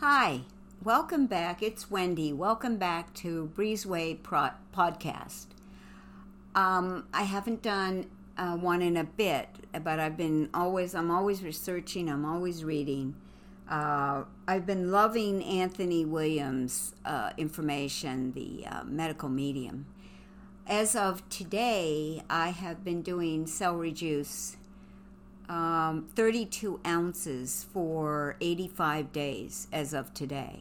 Hi, welcome back. It's Wendy. Welcome back to Breezeway Pro- Podcast. Um, I haven't done uh, one in a bit, but I've been always, I'm always researching, I'm always reading. Uh, I've been loving Anthony Williams' uh, information, the uh, medical medium. As of today, I have been doing celery juice um, 32 ounces for 85 days as of today.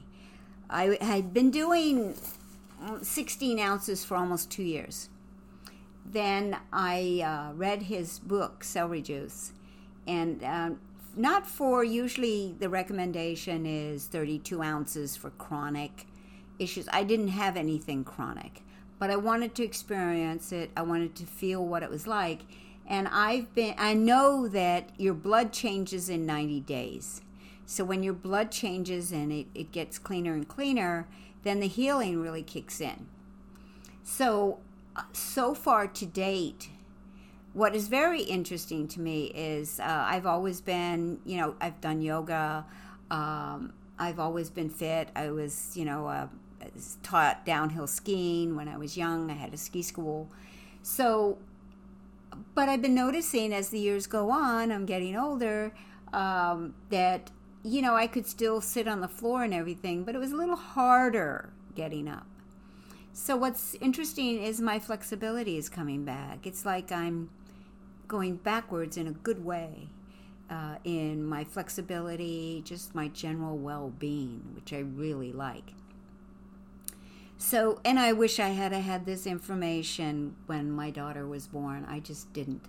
I had been doing 16 ounces for almost two years. Then I uh, read his book, Celery Juice, and uh, not for usually the recommendation is 32 ounces for chronic issues. I didn't have anything chronic, but I wanted to experience it. I wanted to feel what it was like and I've been, I know that your blood changes in 90 days. So when your blood changes and it, it gets cleaner and cleaner, then the healing really kicks in. So, uh, so far to date, what is very interesting to me is uh, I've always been, you know, I've done yoga. Um, I've always been fit. I was, you know, uh, taught downhill skiing when I was young. I had a ski school. So but I've been noticing as the years go on, I'm getting older, um, that, you know, I could still sit on the floor and everything, but it was a little harder getting up. So, what's interesting is my flexibility is coming back. It's like I'm going backwards in a good way uh, in my flexibility, just my general well being, which I really like. So, and I wish I had had this information when my daughter was born. I just didn't.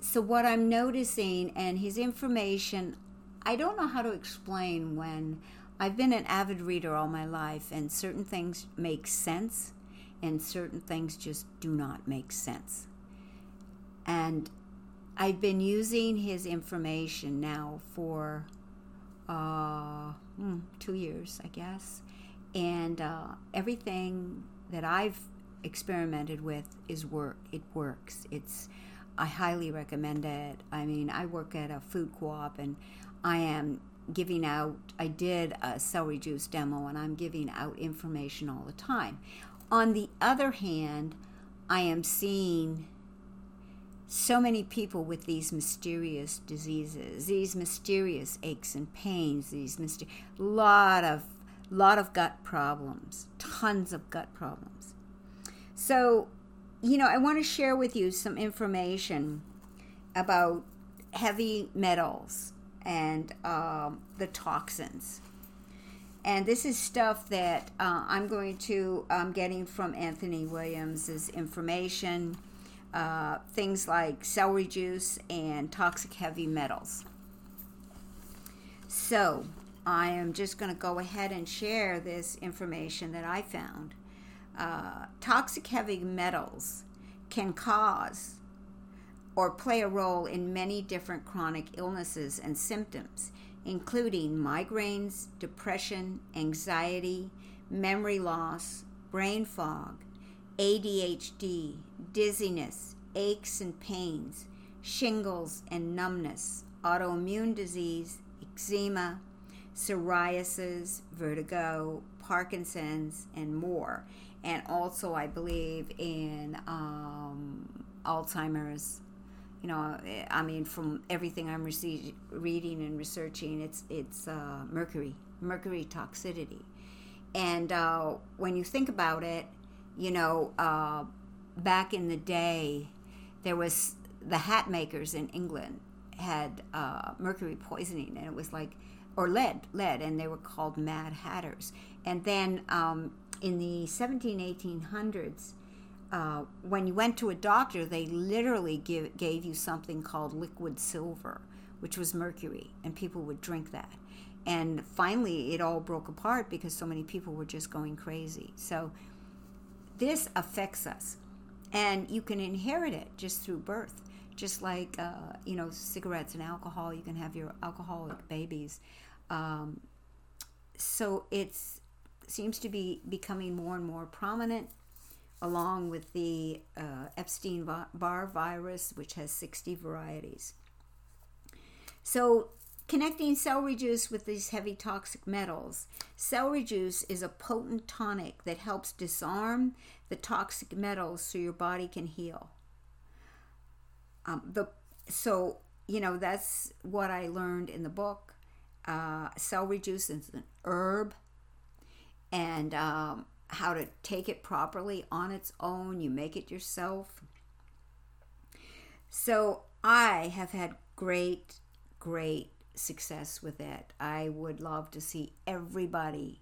So, what I'm noticing and his information, I don't know how to explain when I've been an avid reader all my life, and certain things make sense, and certain things just do not make sense. And I've been using his information now for uh, hmm, two years, I guess and uh, everything that I've experimented with is work. It works. It's I highly recommend it. I mean, I work at a food co-op and I am giving out I did a celery juice demo and I'm giving out information all the time. On the other hand, I am seeing so many people with these mysterious diseases, these mysterious aches and pains, these mysterious lot of a lot of gut problems, tons of gut problems. So, you know, I want to share with you some information about heavy metals and um, the toxins. And this is stuff that uh, I'm going to, I'm um, getting from Anthony Williams's information. Uh, things like celery juice and toxic heavy metals. So, I am just going to go ahead and share this information that I found. Uh, toxic heavy metals can cause or play a role in many different chronic illnesses and symptoms, including migraines, depression, anxiety, memory loss, brain fog, ADHD, dizziness, aches and pains, shingles and numbness, autoimmune disease, eczema, psoriasis, vertigo, Parkinson's, and more. And also, I believe in um, Alzheimer's. You know, I mean, from everything I'm rece- reading and researching, it's it's uh, mercury, mercury toxicity. And uh, when you think about it, you know, uh, back in the day, there was the hat makers in England had uh, mercury poisoning, and it was like or lead, lead, and they were called Mad Hatters. And then um, in the 17, 1800s, uh, when you went to a doctor, they literally give, gave you something called liquid silver, which was mercury, and people would drink that. And finally, it all broke apart because so many people were just going crazy. So, this affects us, and you can inherit it just through birth. Just like, uh, you know, cigarettes and alcohol, you can have your alcoholic babies. Um, so it seems to be becoming more and more prominent, along with the uh, Epstein Barr virus, which has 60 varieties. So Connecting celery juice with these heavy toxic metals. Celery juice is a potent tonic that helps disarm the toxic metals so your body can heal. Um, the so you know that's what I learned in the book. Uh, celery juice is an herb, and um, how to take it properly on its own. You make it yourself. So I have had great, great success with it. I would love to see everybody,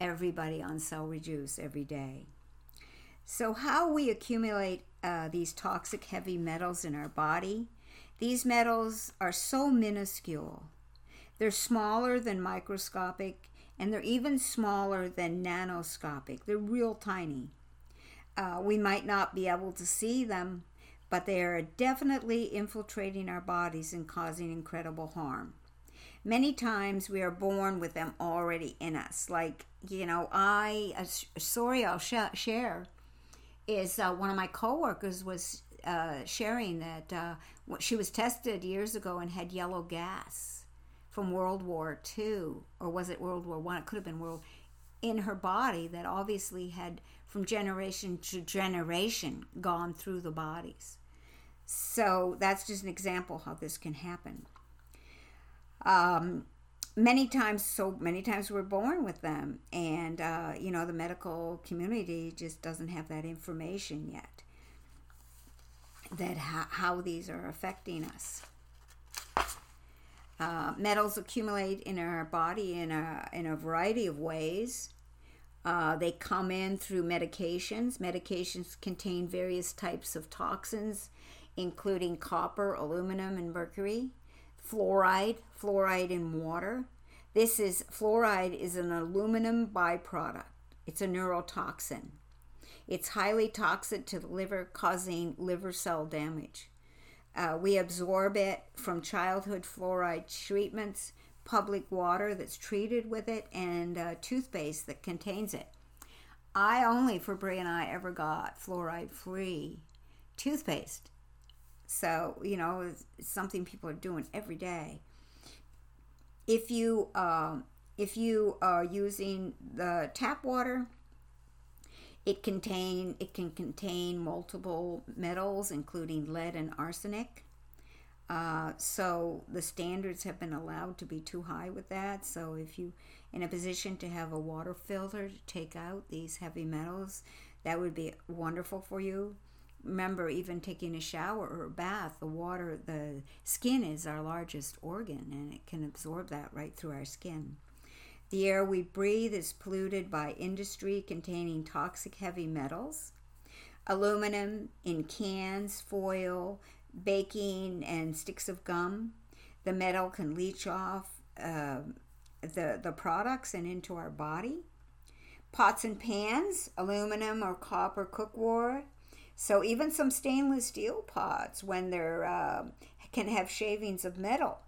everybody on celery juice every day. So, how we accumulate uh, these toxic heavy metals in our body, these metals are so minuscule. They're smaller than microscopic and they're even smaller than nanoscopic. They're real tiny. Uh, we might not be able to see them, but they are definitely infiltrating our bodies and causing incredible harm. Many times we are born with them already in us. Like, you know, I, a story I'll sh- share is uh, one of my coworkers was uh, sharing that uh, she was tested years ago and had yellow gas from World War II, or was it World War One? It could have been World in her body that obviously had from generation to generation gone through the bodies. So that's just an example how this can happen. Um, many times, so many times we're born with them, and uh, you know the medical community just doesn't have that information yet. That how, how these are affecting us. Uh, metals accumulate in our body in a, in a variety of ways. Uh, they come in through medications. Medications contain various types of toxins, including copper, aluminum, and mercury. Fluoride, fluoride in water. This is fluoride is an aluminum byproduct. It's a neurotoxin. It's highly toxic to the liver, causing liver cell damage. Uh, we absorb it from childhood fluoride treatments, public water that's treated with it, and uh, toothpaste that contains it. I only, for Brie and I, ever got fluoride free toothpaste. So, you know, it's, something people are doing every day. If you, uh, if you are using the tap water, it contain it can contain multiple metals, including lead and arsenic. Uh, so the standards have been allowed to be too high with that. So if you in a position to have a water filter to take out these heavy metals, that would be wonderful for you. Remember, even taking a shower or a bath, the water, the skin is our largest organ, and it can absorb that right through our skin. The air we breathe is polluted by industry containing toxic heavy metals, aluminum in cans, foil, baking, and sticks of gum. The metal can leach off uh, the, the products and into our body. Pots and pans, aluminum or copper cookware. So even some stainless steel pots, when they're uh, can have shavings of metal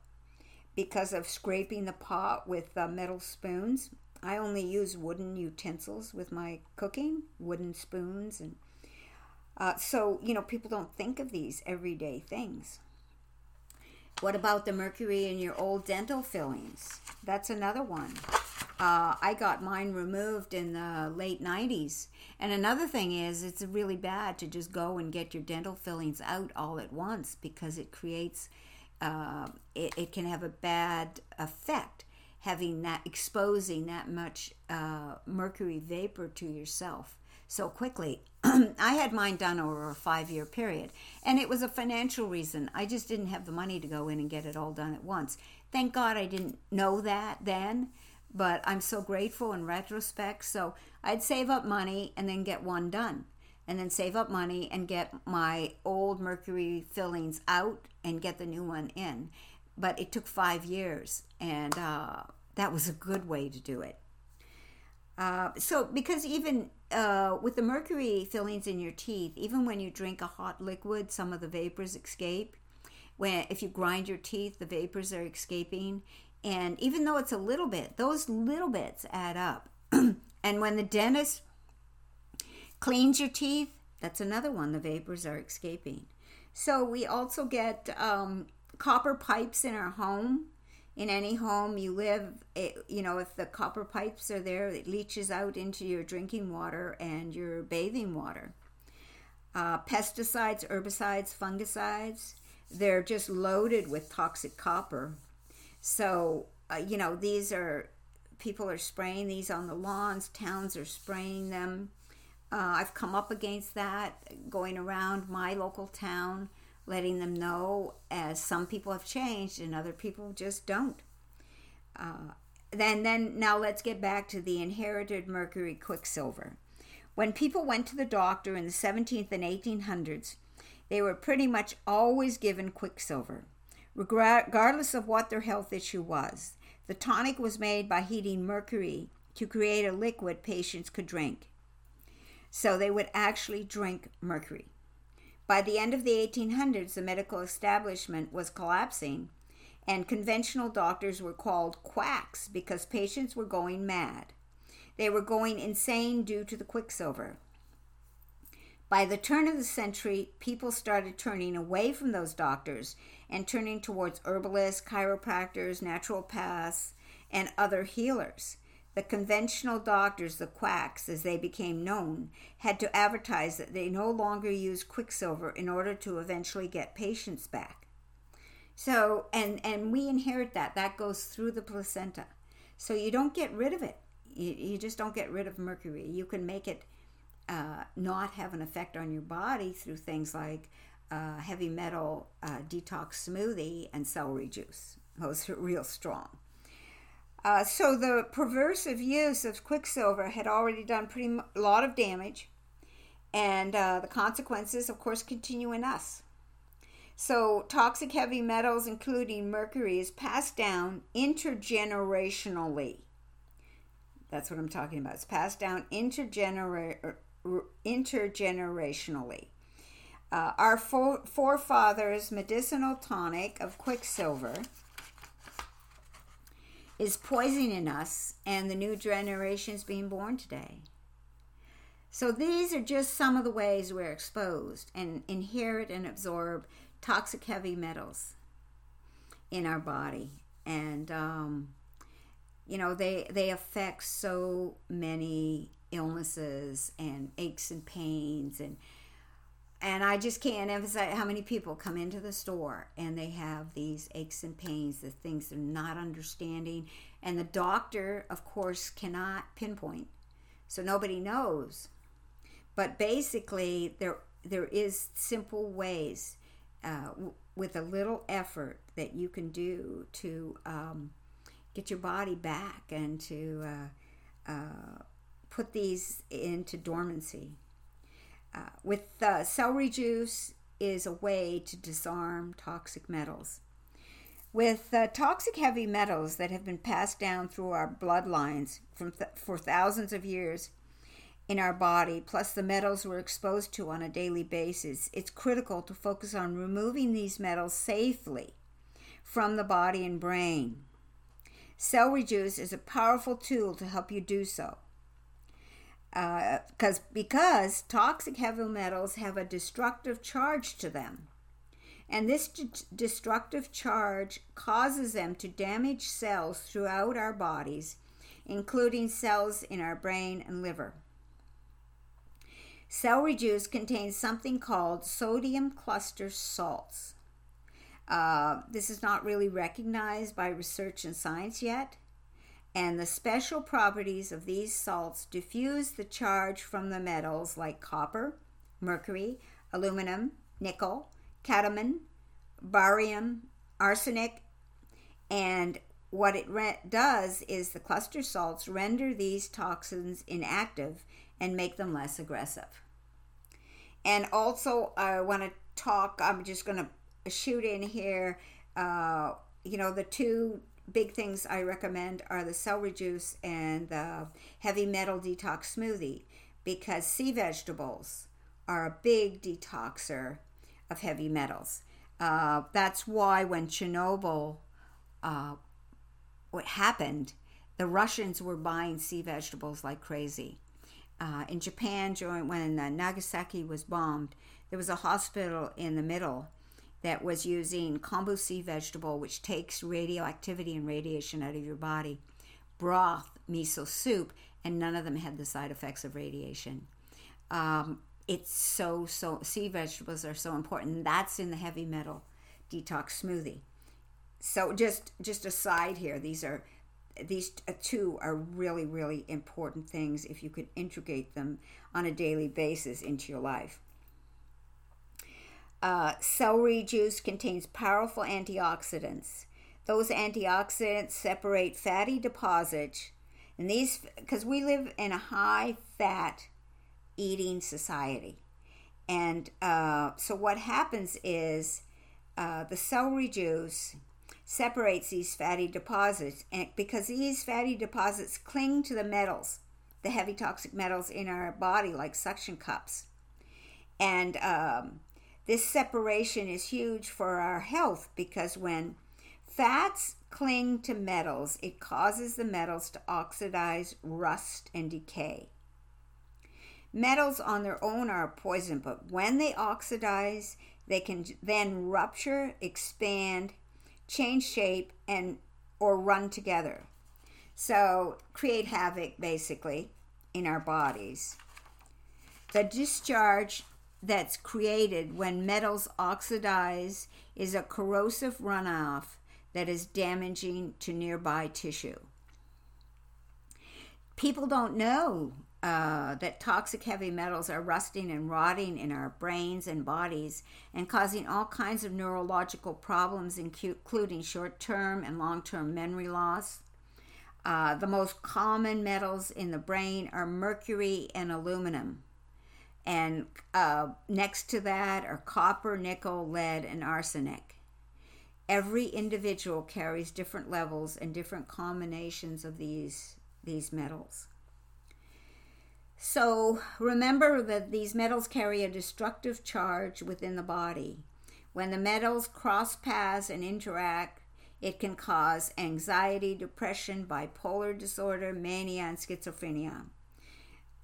because of scraping the pot with uh, metal spoons. I only use wooden utensils with my cooking, wooden spoons, and uh, so you know people don't think of these everyday things. What about the mercury in your old dental fillings? That's another one. Uh, I got mine removed in the late 90s. And another thing is, it's really bad to just go and get your dental fillings out all at once because it creates uh, it, it, can have a bad effect having that exposing that much uh, mercury vapor to yourself so quickly. I had mine done over a five year period, and it was a financial reason. I just didn't have the money to go in and get it all done at once. Thank God I didn't know that then, but I'm so grateful in retrospect. So I'd save up money and then get one done and then save up money and get my old mercury fillings out and get the new one in. But it took five years, and uh, that was a good way to do it. Uh, so, because even uh, with the mercury fillings in your teeth, even when you drink a hot liquid, some of the vapors escape. When if you grind your teeth, the vapors are escaping, and even though it's a little bit, those little bits add up. and when the dentist Cleans your teeth. That's another one. The vapors are escaping. So we also get um, copper pipes in our home. in any home you live, it, you know, if the copper pipes are there, it leaches out into your drinking water and your bathing water. Uh, pesticides, herbicides, fungicides, they're just loaded with toxic copper. So, uh, you know, these are people are spraying these on the lawns, towns are spraying them. Uh, I've come up against that going around my local town letting them know as some people have changed and other people just don't. Uh, then, then now let's get back to the inherited mercury quicksilver. When people went to the doctor in the 17th and 1800s, they were pretty much always given quicksilver, regardless of what their health issue was. The tonic was made by heating mercury to create a liquid patients could drink. So they would actually drink mercury. By the end of the 1800s, the medical establishment was collapsing, and conventional doctors were called quacks because patients were going mad. They were going insane due to the quicksilver. By the turn of the century, people started turning away from those doctors and turning towards herbalists, chiropractors, naturopaths, and other healers. The conventional doctors, the quacks as they became known, had to advertise that they no longer used quicksilver in order to eventually get patients back. So, and, and we inherit that. That goes through the placenta. So you don't get rid of it. You, you just don't get rid of mercury. You can make it uh, not have an effect on your body through things like uh, heavy metal uh, detox smoothie and celery juice. Those are real strong. Uh, so the perversive use of quicksilver had already done pretty a lot of damage, and uh, the consequences, of course, continue in us. So toxic heavy metals, including mercury, is passed down intergenerationally. That's what I'm talking about. It's passed down intergenera- intergenerationally. Uh, our forefathers' medicinal tonic of quicksilver is poisoning us and the new generations being born today. So these are just some of the ways we're exposed and inherit and absorb toxic heavy metals in our body. And, um, you know, they, they affect so many illnesses and aches and pains and and I just can't emphasize how many people come into the store and they have these aches and pains, the things they're not understanding. And the doctor, of course, cannot pinpoint. So nobody knows. But basically, there there is simple ways uh, w- with a little effort that you can do to um, get your body back and to uh, uh, put these into dormancy. Uh, with uh, celery juice is a way to disarm toxic metals. With uh, toxic heavy metals that have been passed down through our bloodlines from th- for thousands of years in our body, plus the metals we're exposed to on a daily basis, it's critical to focus on removing these metals safely from the body and brain. Celery juice is a powerful tool to help you do so because uh, because toxic heavy metals have a destructive charge to them. And this d- destructive charge causes them to damage cells throughout our bodies including cells in our brain and liver. Celery juice contains something called sodium cluster salts. Uh, this is not really recognized by research and science yet and the special properties of these salts diffuse the charge from the metals like copper, mercury, aluminum, nickel, cadmium, barium, arsenic, and what it re- does is the cluster salts render these toxins inactive and make them less aggressive. And also, I want to talk, I'm just going to shoot in here, uh, you know, the two big things I recommend are the celery juice and the heavy metal detox smoothie because sea vegetables are a big detoxer of heavy metals. Uh, that's why when Chernobyl uh, what happened, the Russians were buying sea vegetables like crazy. Uh, in Japan, during when uh, Nagasaki was bombed, there was a hospital in the middle, that was using kombu sea vegetable, which takes radioactivity and radiation out of your body, broth, miso soup, and none of them had the side effects of radiation. Um, it's so so sea vegetables are so important. That's in the heavy metal detox smoothie. So just just aside here, these are these two are really really important things if you could integrate them on a daily basis into your life. Uh, celery juice contains powerful antioxidants. Those antioxidants separate fatty deposits, and these because we live in a high fat eating society. And uh, so what happens is uh, the celery juice separates these fatty deposits, and because these fatty deposits cling to the metals, the heavy toxic metals in our body, like suction cups. And um, this separation is huge for our health because when fats cling to metals, it causes the metals to oxidize, rust, and decay. Metals on their own are a poison, but when they oxidize, they can then rupture, expand, change shape, and or run together. So create havoc basically in our bodies. The discharge that's created when metals oxidize is a corrosive runoff that is damaging to nearby tissue. People don't know uh, that toxic heavy metals are rusting and rotting in our brains and bodies and causing all kinds of neurological problems, including short term and long term memory loss. Uh, the most common metals in the brain are mercury and aluminum. And uh, next to that are copper, nickel, lead, and arsenic. Every individual carries different levels and different combinations of these, these metals. So remember that these metals carry a destructive charge within the body. When the metals cross paths and interact, it can cause anxiety, depression, bipolar disorder, mania, and schizophrenia.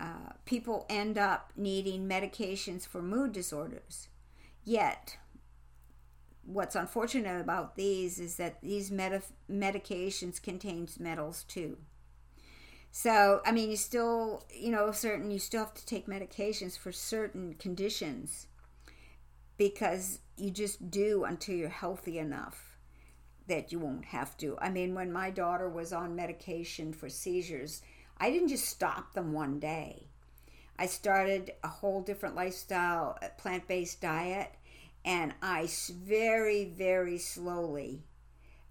Uh, people end up needing medications for mood disorders. Yet, what's unfortunate about these is that these med- medications contain metals too. So, I mean, you still, you know, certain, you still have to take medications for certain conditions because you just do until you're healthy enough that you won't have to. I mean, when my daughter was on medication for seizures, I didn't just stop them one day. I started a whole different lifestyle, plant based diet, and I very, very slowly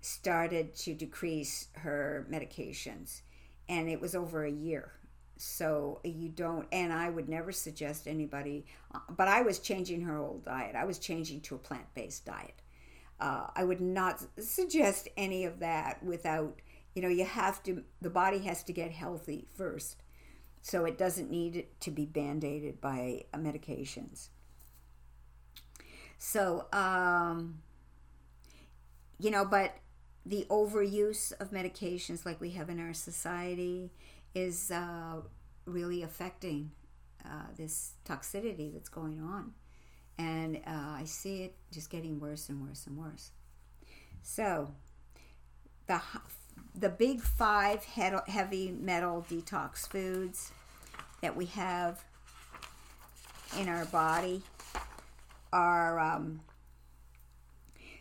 started to decrease her medications and it was over a year. So you don't and i would never suggest anybody uh, but i was changing her old diet. I was changing to a plant-based diet. Uh, i would not suggest any of that without you know you have to the body has to get healthy first so it doesn't need to be band-aided by uh, medications so um you know but the overuse of medications like we have in our society is uh, really affecting uh, this toxicity that's going on. And uh, I see it just getting worse and worse and worse. So, the, the big five heavy metal detox foods that we have in our body are um,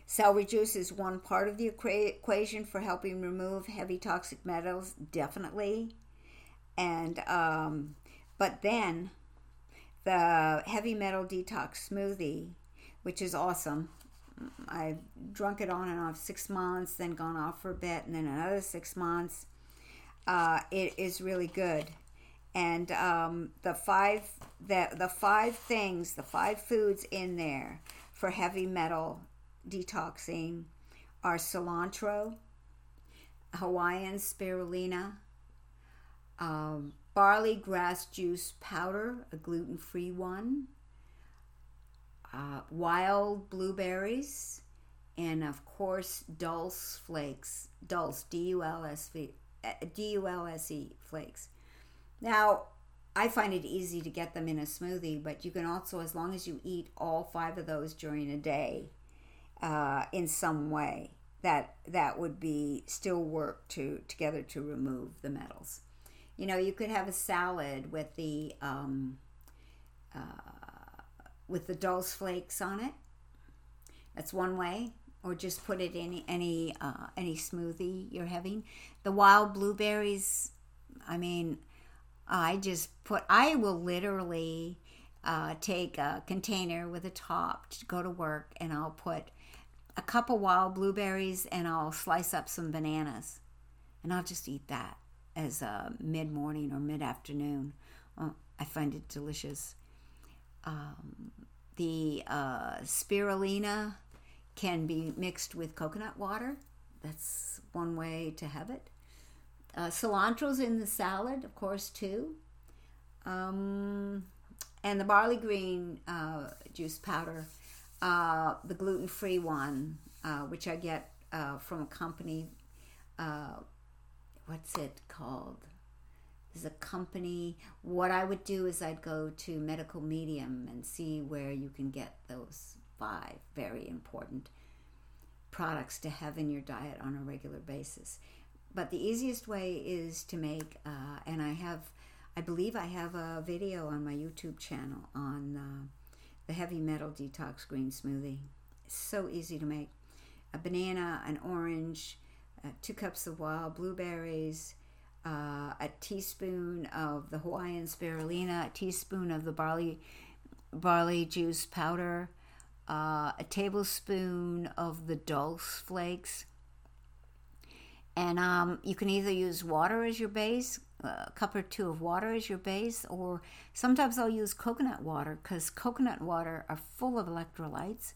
Celery juice is one part of the equation for helping remove heavy toxic metals, definitely. And um, but then the heavy metal detox smoothie, which is awesome. I've drunk it on and off six months, then gone off for a bit, and then another six months. Uh, it is really good, and um, the five the the five things, the five foods in there for heavy metal detoxing are cilantro, Hawaiian spirulina, um, barley grass juice powder, a gluten free one, uh, wild blueberries, and of course, dulse flakes, dulse, D U L S V, D U L S E flakes. Now, I find it easy to get them in a smoothie, but you can also, as long as you eat all five of those during a day, uh, in some way that that would be still work to together to remove the metals. You know, you could have a salad with the um, uh, with the dulse flakes on it. That's one way, or just put it in any uh, any smoothie you're having. The wild blueberries. I mean, I just put. I will literally uh, take a container with a top to go to work, and I'll put a cup of wild blueberries and I'll slice up some bananas, and I'll just eat that as a mid morning or mid afternoon. Well, I find it delicious. Um, the uh, spirulina can be mixed with coconut water. That's one way to have it. Uh, cilantro's in the salad, of course, too. Um, and the barley green uh, juice powder, uh, the gluten free one, uh, which I get uh, from a company. Uh, what's it called? There's a company. What I would do is I'd go to Medical Medium and see where you can get those five very important products to have in your diet on a regular basis. But the easiest way is to make, uh, and I have, I believe I have a video on my YouTube channel on uh, the heavy metal detox green smoothie. So easy to make. A banana, an orange, uh, two cups of wild blueberries, uh, a teaspoon of the Hawaiian spirulina, a teaspoon of the barley barley juice powder, uh, a tablespoon of the dulse flakes, and um, you can either use water as your base, a cup or two of water as your base, or sometimes I'll use coconut water because coconut water are full of electrolytes.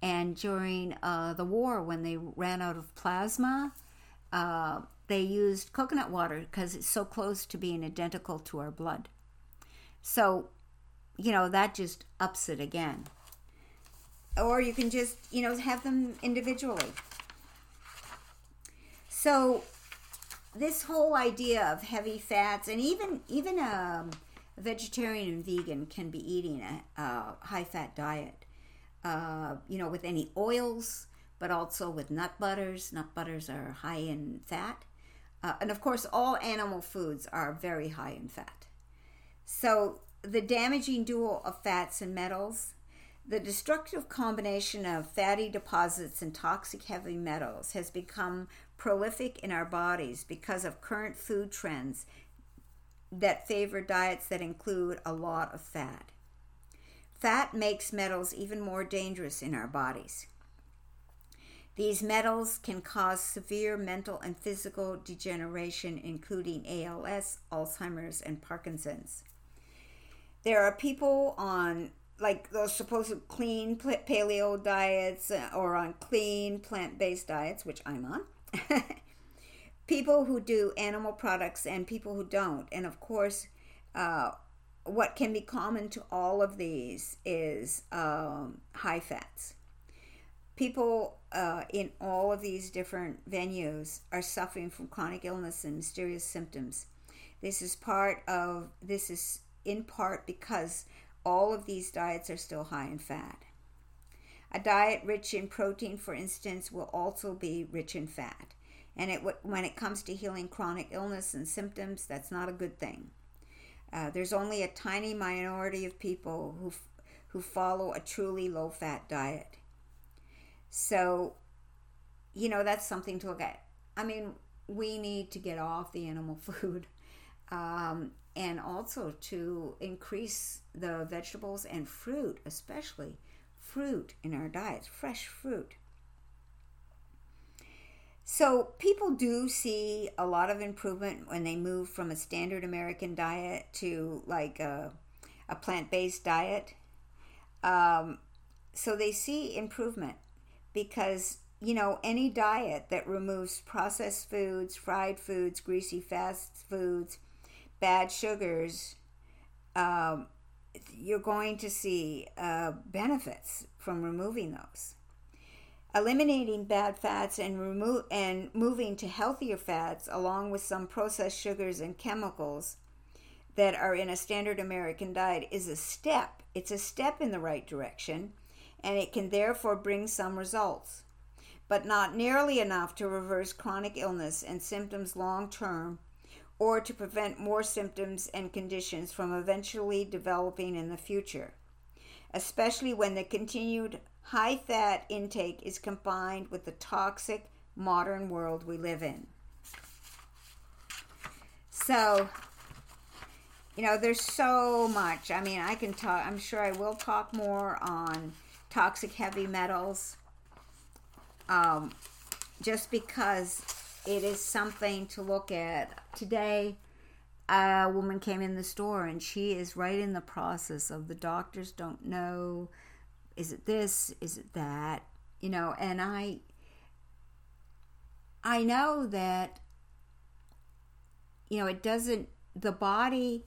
And during uh, the war, when they ran out of plasma, uh, they used coconut water because it's so close to being identical to our blood. So, you know, that just ups it again. Or you can just, you know, have them individually. So this whole idea of heavy fats, and even even a, a vegetarian and vegan can be eating a, a high fat diet. Uh, you know, with any oils, but also with nut butters. Nut butters are high in fat, uh, and of course, all animal foods are very high in fat. So the damaging duo of fats and metals the destructive combination of fatty deposits and toxic heavy metals has become prolific in our bodies because of current food trends that favor diets that include a lot of fat. Fat makes metals even more dangerous in our bodies. These metals can cause severe mental and physical degeneration, including ALS, Alzheimer's, and Parkinson's. There are people on like those supposed clean paleo diets uh, or on clean plant based diets, which I'm on. people who do animal products and people who don't. And of course, uh, what can be common to all of these is um, high fats. People uh, in all of these different venues are suffering from chronic illness and mysterious symptoms. This is part of, this is in part because all of these diets are still high in fat. A diet rich in protein, for instance, will also be rich in fat. And it, when it comes to healing chronic illness and symptoms, that's not a good thing. Uh, there's only a tiny minority of people who, who follow a truly low fat diet. So, you know, that's something to look at. I mean, we need to get off the animal food. Um, and also to increase the vegetables and fruit, especially fruit in our diets, fresh fruit. So, people do see a lot of improvement when they move from a standard American diet to like a, a plant based diet. Um, so, they see improvement because, you know, any diet that removes processed foods, fried foods, greasy fast foods, bad sugars, um, you're going to see uh, benefits from removing those. Eliminating bad fats and remove and moving to healthier fats, along with some processed sugars and chemicals that are in a standard American diet, is a step. It's a step in the right direction, and it can therefore bring some results, but not nearly enough to reverse chronic illness and symptoms long term or to prevent more symptoms and conditions from eventually developing in the future, especially when the continued high fat intake is combined with the toxic modern world we live in. So, you know, there's so much. I mean, I can talk, I'm sure I will talk more on toxic heavy metals um, just because it is something to look at. Today, a woman came in the store and she is right in the process of the doctors don't know is it this is it that you know and i i know that you know it doesn't the body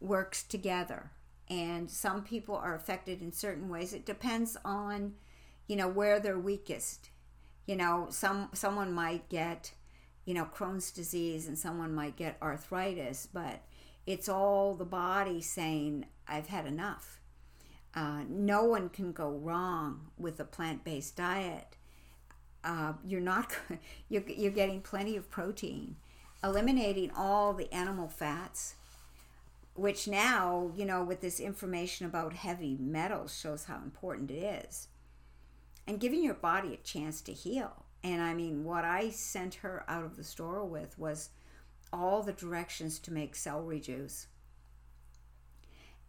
works together. And some people are affected in certain ways. It depends on you know where they're weakest. You know some someone might get you know crohn's disease and someone might get arthritis but it's all the body saying i've had enough. Uh, no one can go wrong with a plant-based diet. Uh, you're not you're, you're getting plenty of protein. Eliminating all the animal fats which now, you know, with this information about heavy metals shows how important it is. And giving your body a chance to heal. And I mean, what I sent her out of the store with was all the directions to make celery juice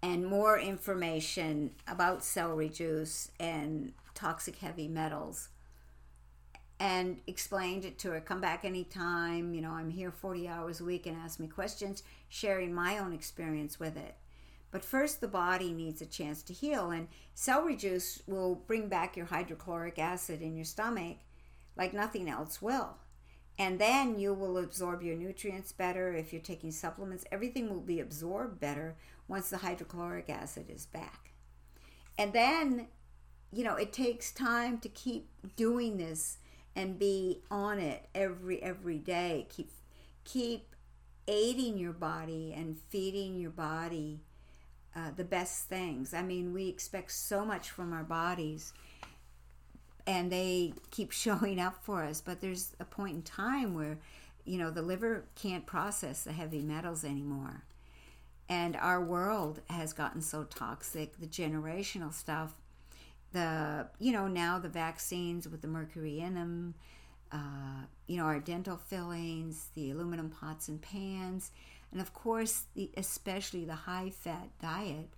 and more information about celery juice and toxic heavy metals and explained it to her come back anytime you know i'm here 40 hours a week and ask me questions sharing my own experience with it. But first the body needs a chance to heal and celery juice will bring back your hydrochloric acid in your stomach like nothing else will. And then you will absorb your nutrients better. If you're taking supplements everything will be absorbed better once the hydrochloric acid is back. And then you know it takes time to keep doing this and be on it every every day. Keep keep aiding your body and feeding your body uh, the best things. I mean we expect so much from our bodies and they keep showing up for us. But there's a point in time where you know the liver can't process the heavy metals anymore. And our world has gotten so toxic the generational stuff the you know now the vaccines with the mercury in them uh, you know our dental fillings the aluminum pots and pans and of course the especially the high fat diet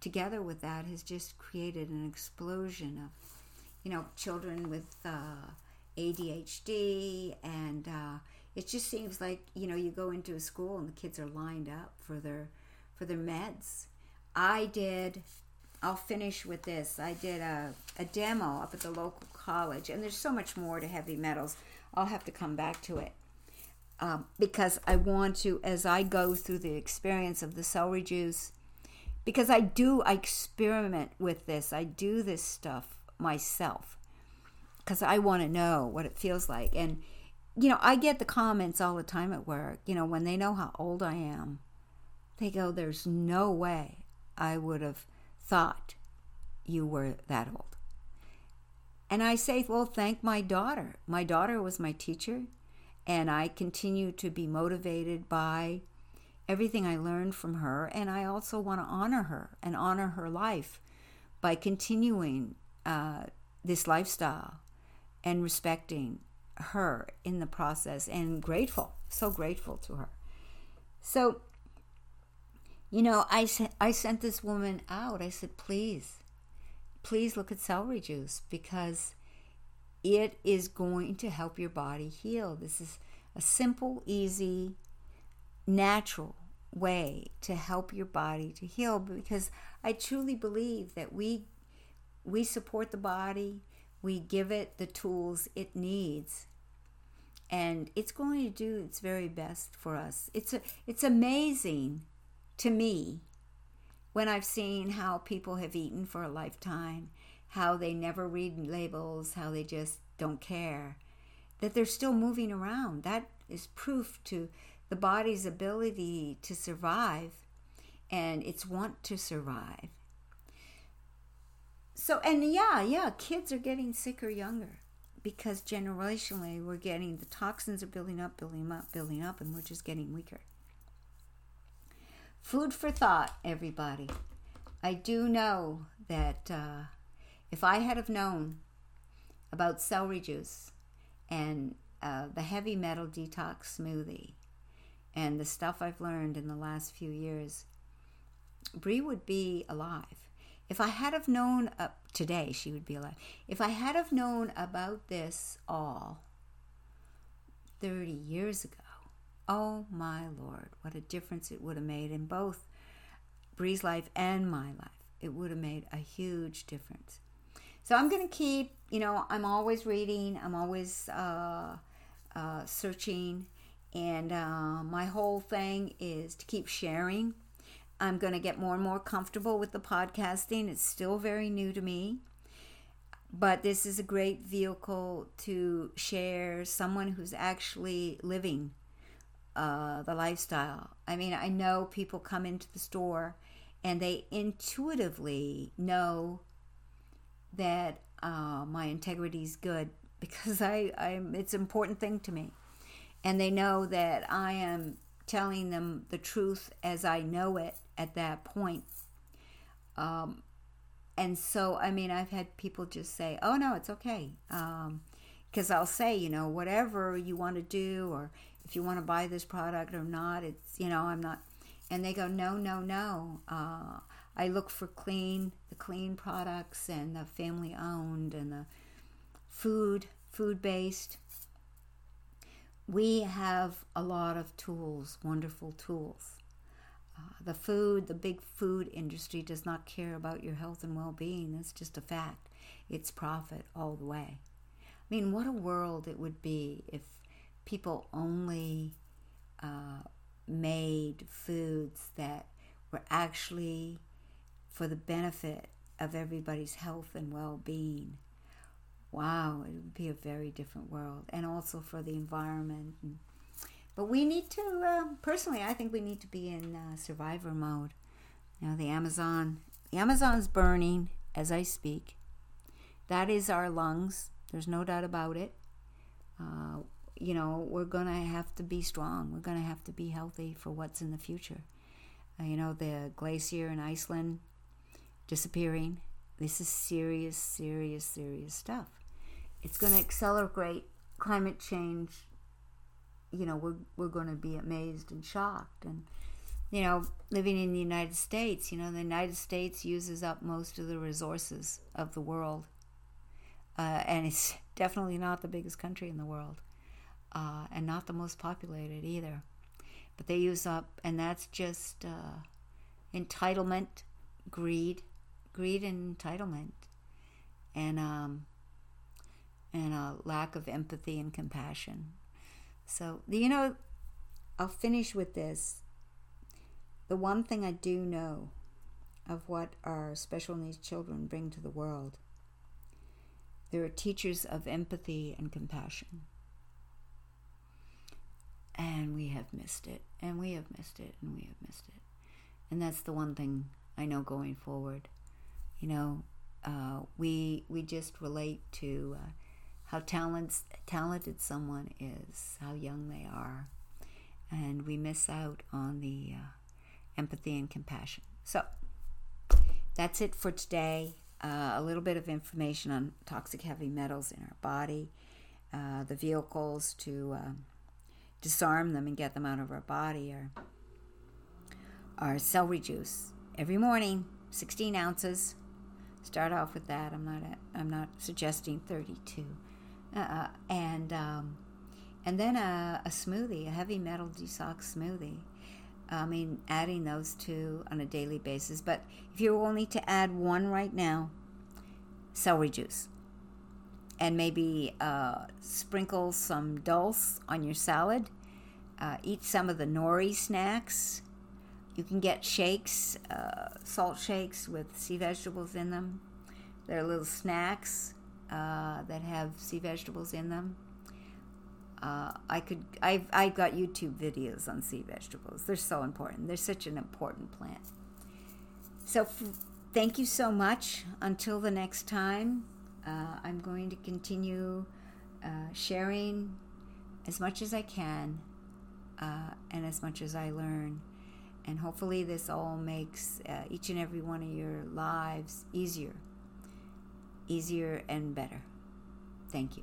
together with that has just created an explosion of you know children with uh, ADHD and uh, it just seems like you know you go into a school and the kids are lined up for their for their meds. I did I'll finish with this. I did a, a demo up at the local college, and there's so much more to heavy metals. I'll have to come back to it um, because I want to, as I go through the experience of the celery juice, because I do, I experiment with this. I do this stuff myself because I want to know what it feels like. And, you know, I get the comments all the time at work, you know, when they know how old I am, they go, There's no way I would have thought you were that old. And I say, well, thank my daughter. My daughter was my teacher, and I continue to be motivated by everything I learned from her. And I also want to honor her and honor her life by continuing uh, this lifestyle and respecting her in the process and grateful, so grateful to her. So you know, I, I sent this woman out. I said, please, please look at celery juice because it is going to help your body heal. This is a simple, easy, natural way to help your body to heal because I truly believe that we we support the body, we give it the tools it needs and it's going to do its very best for us. It's a, it's amazing to me when I've seen how people have eaten for a lifetime, how they never read labels, how they just don't care, that they're still moving around. That is proof to the body's ability to survive and its want to survive. so and yeah, yeah, kids are getting sicker younger because generationally we're getting the toxins are building up, building up, building up, and we're just getting weaker. Food for thought, everybody. I do know that uh, if I had have known about celery juice and uh, the heavy metal detox smoothie and the stuff I've learned in the last few years, Brie would be alive. If I had have known uh, today, she would be alive. If I had have known about this all 30 years ago, oh my Lord, what a difference it would have made in both Bree's life and my life. It would have made a huge difference. So I'm going to keep, you know, I'm always reading, I'm always uh, uh, searching, and uh, my whole thing is to keep sharing. I'm going to get more and more comfortable with the podcasting. It's still very new to me, but this is a great vehicle to share someone who's actually living uh, the lifestyle. I mean, I know people come into the store and they intuitively know that uh, my integrity is good because I, I'm, it's an important thing to me. And they know that I am telling them the truth as I know it at that point. Um, and so, I mean, I've had people just say, oh, no, it's okay. Because um, I'll say, you know, whatever you want to do, or if you want to buy this product or not, it's, you know, I'm not. And they go, no, no, no. Uh, I look for clean, the clean products and the family owned and the food, food based. We have a lot of tools, wonderful tools. Uh, the food, the big food industry does not care about your health and well being. That's just a fact. It's profit all the way. I mean, what a world it would be if people only uh, made foods that were actually for the benefit of everybody's health and well being. Wow, it would be a very different world, and also for the environment. But we need to, uh, personally, I think we need to be in uh, survivor mode. You know, the Amazon, the Amazon's burning as I speak. That is our lungs. There's no doubt about it. Uh, you know, we're going to have to be strong. We're going to have to be healthy for what's in the future. Uh, you know, the glacier in Iceland disappearing. This is serious, serious, serious stuff. It's going to accelerate climate change. You know, we're, we're going to be amazed and shocked. And, you know, living in the United States, you know, the United States uses up most of the resources of the world. Uh, and it's definitely not the biggest country in the world, uh, and not the most populated either. But they use up, and that's just uh, entitlement, greed, greed and entitlement, and um, and a lack of empathy and compassion. So you know, I'll finish with this. The one thing I do know of what our special needs children bring to the world. They're teachers of empathy and compassion. And we have missed it, and we have missed it, and we have missed it. And that's the one thing I know going forward you know, uh, we we just relate to uh, how talents, talented someone is, how young they are, and we miss out on the uh, empathy and compassion. So that's it for today. Uh, a little bit of information on toxic heavy metals in our body, uh, the vehicles to um, disarm them and get them out of our body are celery juice every morning, 16 ounces start off with that. I'm not a, I'm not suggesting 32, uh, and um, and then a, a, smoothie, a heavy metal detox smoothie. I mean, adding those two on a daily basis. But if you're only to add one right now, celery juice, and maybe uh, sprinkle some dulse on your salad. Uh, eat some of the nori snacks you can get shakes, uh, salt shakes with sea vegetables in them. They're little snacks uh, that have sea vegetables in them. Uh, I could. I've I've got YouTube videos on sea vegetables. They're so important. They're such an important plant. So, f- thank you so much. Until the next time, uh, I'm going to continue uh, sharing as much as I can uh, and as much as I learn. And hopefully, this all makes uh, each and every one of your lives easier, easier and better. Thank you.